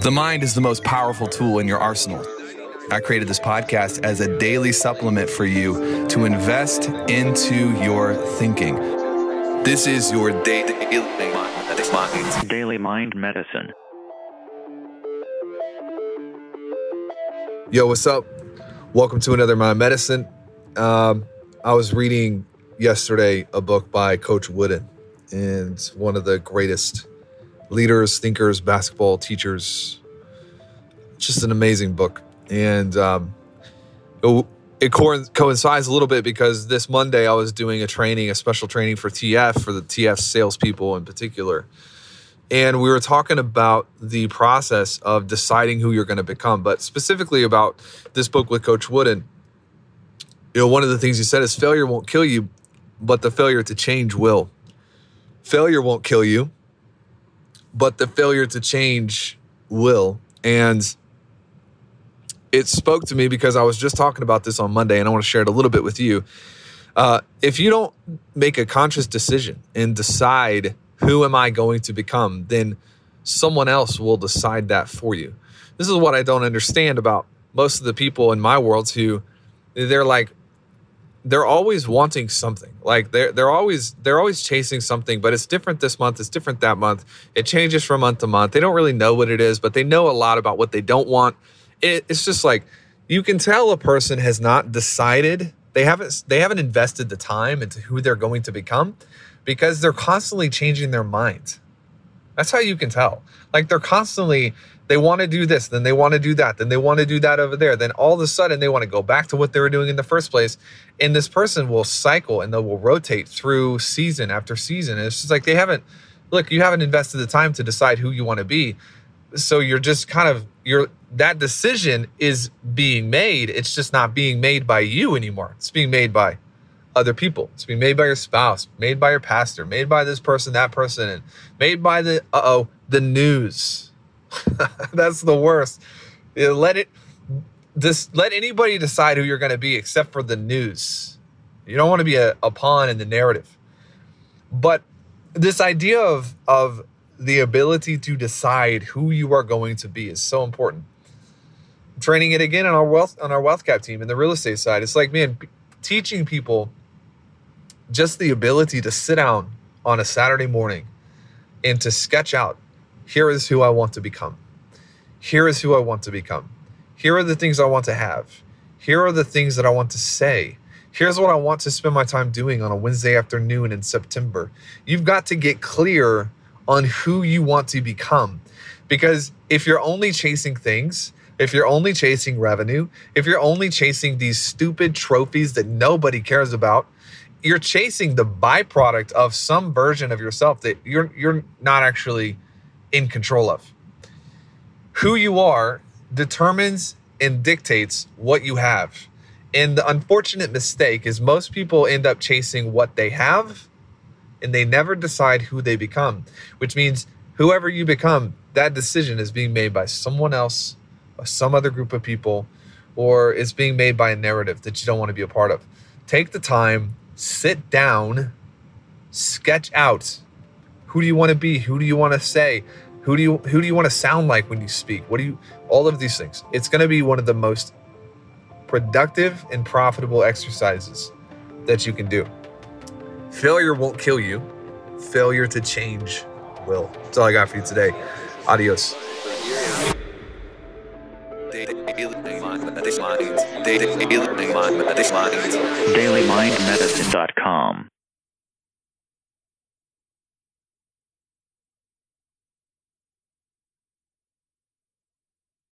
The mind is the most powerful tool in your arsenal. I created this podcast as a daily supplement for you to invest into your thinking. This is your daily Daily Mind Medicine. Yo, what's up? Welcome to another Mind Medicine. Um, I was reading yesterday a book by Coach Wooden, and one of the greatest leaders, thinkers, basketball teachers. Just an amazing book. And um, it, it co- coincides a little bit because this Monday I was doing a training, a special training for TF, for the TF salespeople in particular. And we were talking about the process of deciding who you're going to become, but specifically about this book with Coach Wooden. You know, one of the things he said is failure won't kill you, but the failure to change will. Failure won't kill you, but the failure to change will. And it spoke to me because I was just talking about this on Monday and I want to share it a little bit with you. Uh, if you don't make a conscious decision and decide who am I going to become, then someone else will decide that for you. This is what I don't understand about most of the people in my world who they're like, they're always wanting something. Like they're they're always they're always chasing something, but it's different this month, it's different that month. It changes from month to month. They don't really know what it is, but they know a lot about what they don't want. It, it's just like you can tell a person has not decided. They haven't they haven't invested the time into who they're going to become because they're constantly changing their mind. That's how you can tell. Like they're constantly they want to do this, then they want to do that, then they want to do that over there. Then all of a sudden they want to go back to what they were doing in the first place. And this person will cycle and they will rotate through season after season. And it's just like they haven't look, you haven't invested the time to decide who you want to be. So you're just kind of you're that decision is being made. It's just not being made by you anymore. It's being made by other people. It's being made by your spouse, made by your pastor, made by this person, that person, and made by the uh oh, the news. That's the worst. Let it just let anybody decide who you're going to be except for the news. You don't want to be a, a pawn in the narrative. But this idea of of the ability to decide who you are going to be is so important. Training it again on our wealth on our wealth cap team in the real estate side. It's like, man, teaching people just the ability to sit down on a Saturday morning and to sketch out here is who I want to become. Here is who I want to become. Here are the things I want to have. Here are the things that I want to say. Here's what I want to spend my time doing on a Wednesday afternoon in September. You've got to get clear on who you want to become. Because if you're only chasing things, if you're only chasing revenue, if you're only chasing these stupid trophies that nobody cares about, you're chasing the byproduct of some version of yourself that you're you're not actually in control of. Who you are determines and dictates what you have. And the unfortunate mistake is most people end up chasing what they have and they never decide who they become, which means whoever you become, that decision is being made by someone else, or some other group of people, or it's being made by a narrative that you don't want to be a part of. Take the time, sit down, sketch out who do you want to be? Who do you want to say? Who do you who do you want to sound like when you speak? What do you all of these things? It's going to be one of the most productive and profitable exercises that you can do. Failure won't kill you. Failure to change will. That's all I got for you today. Adios. DailyMindMedicine.com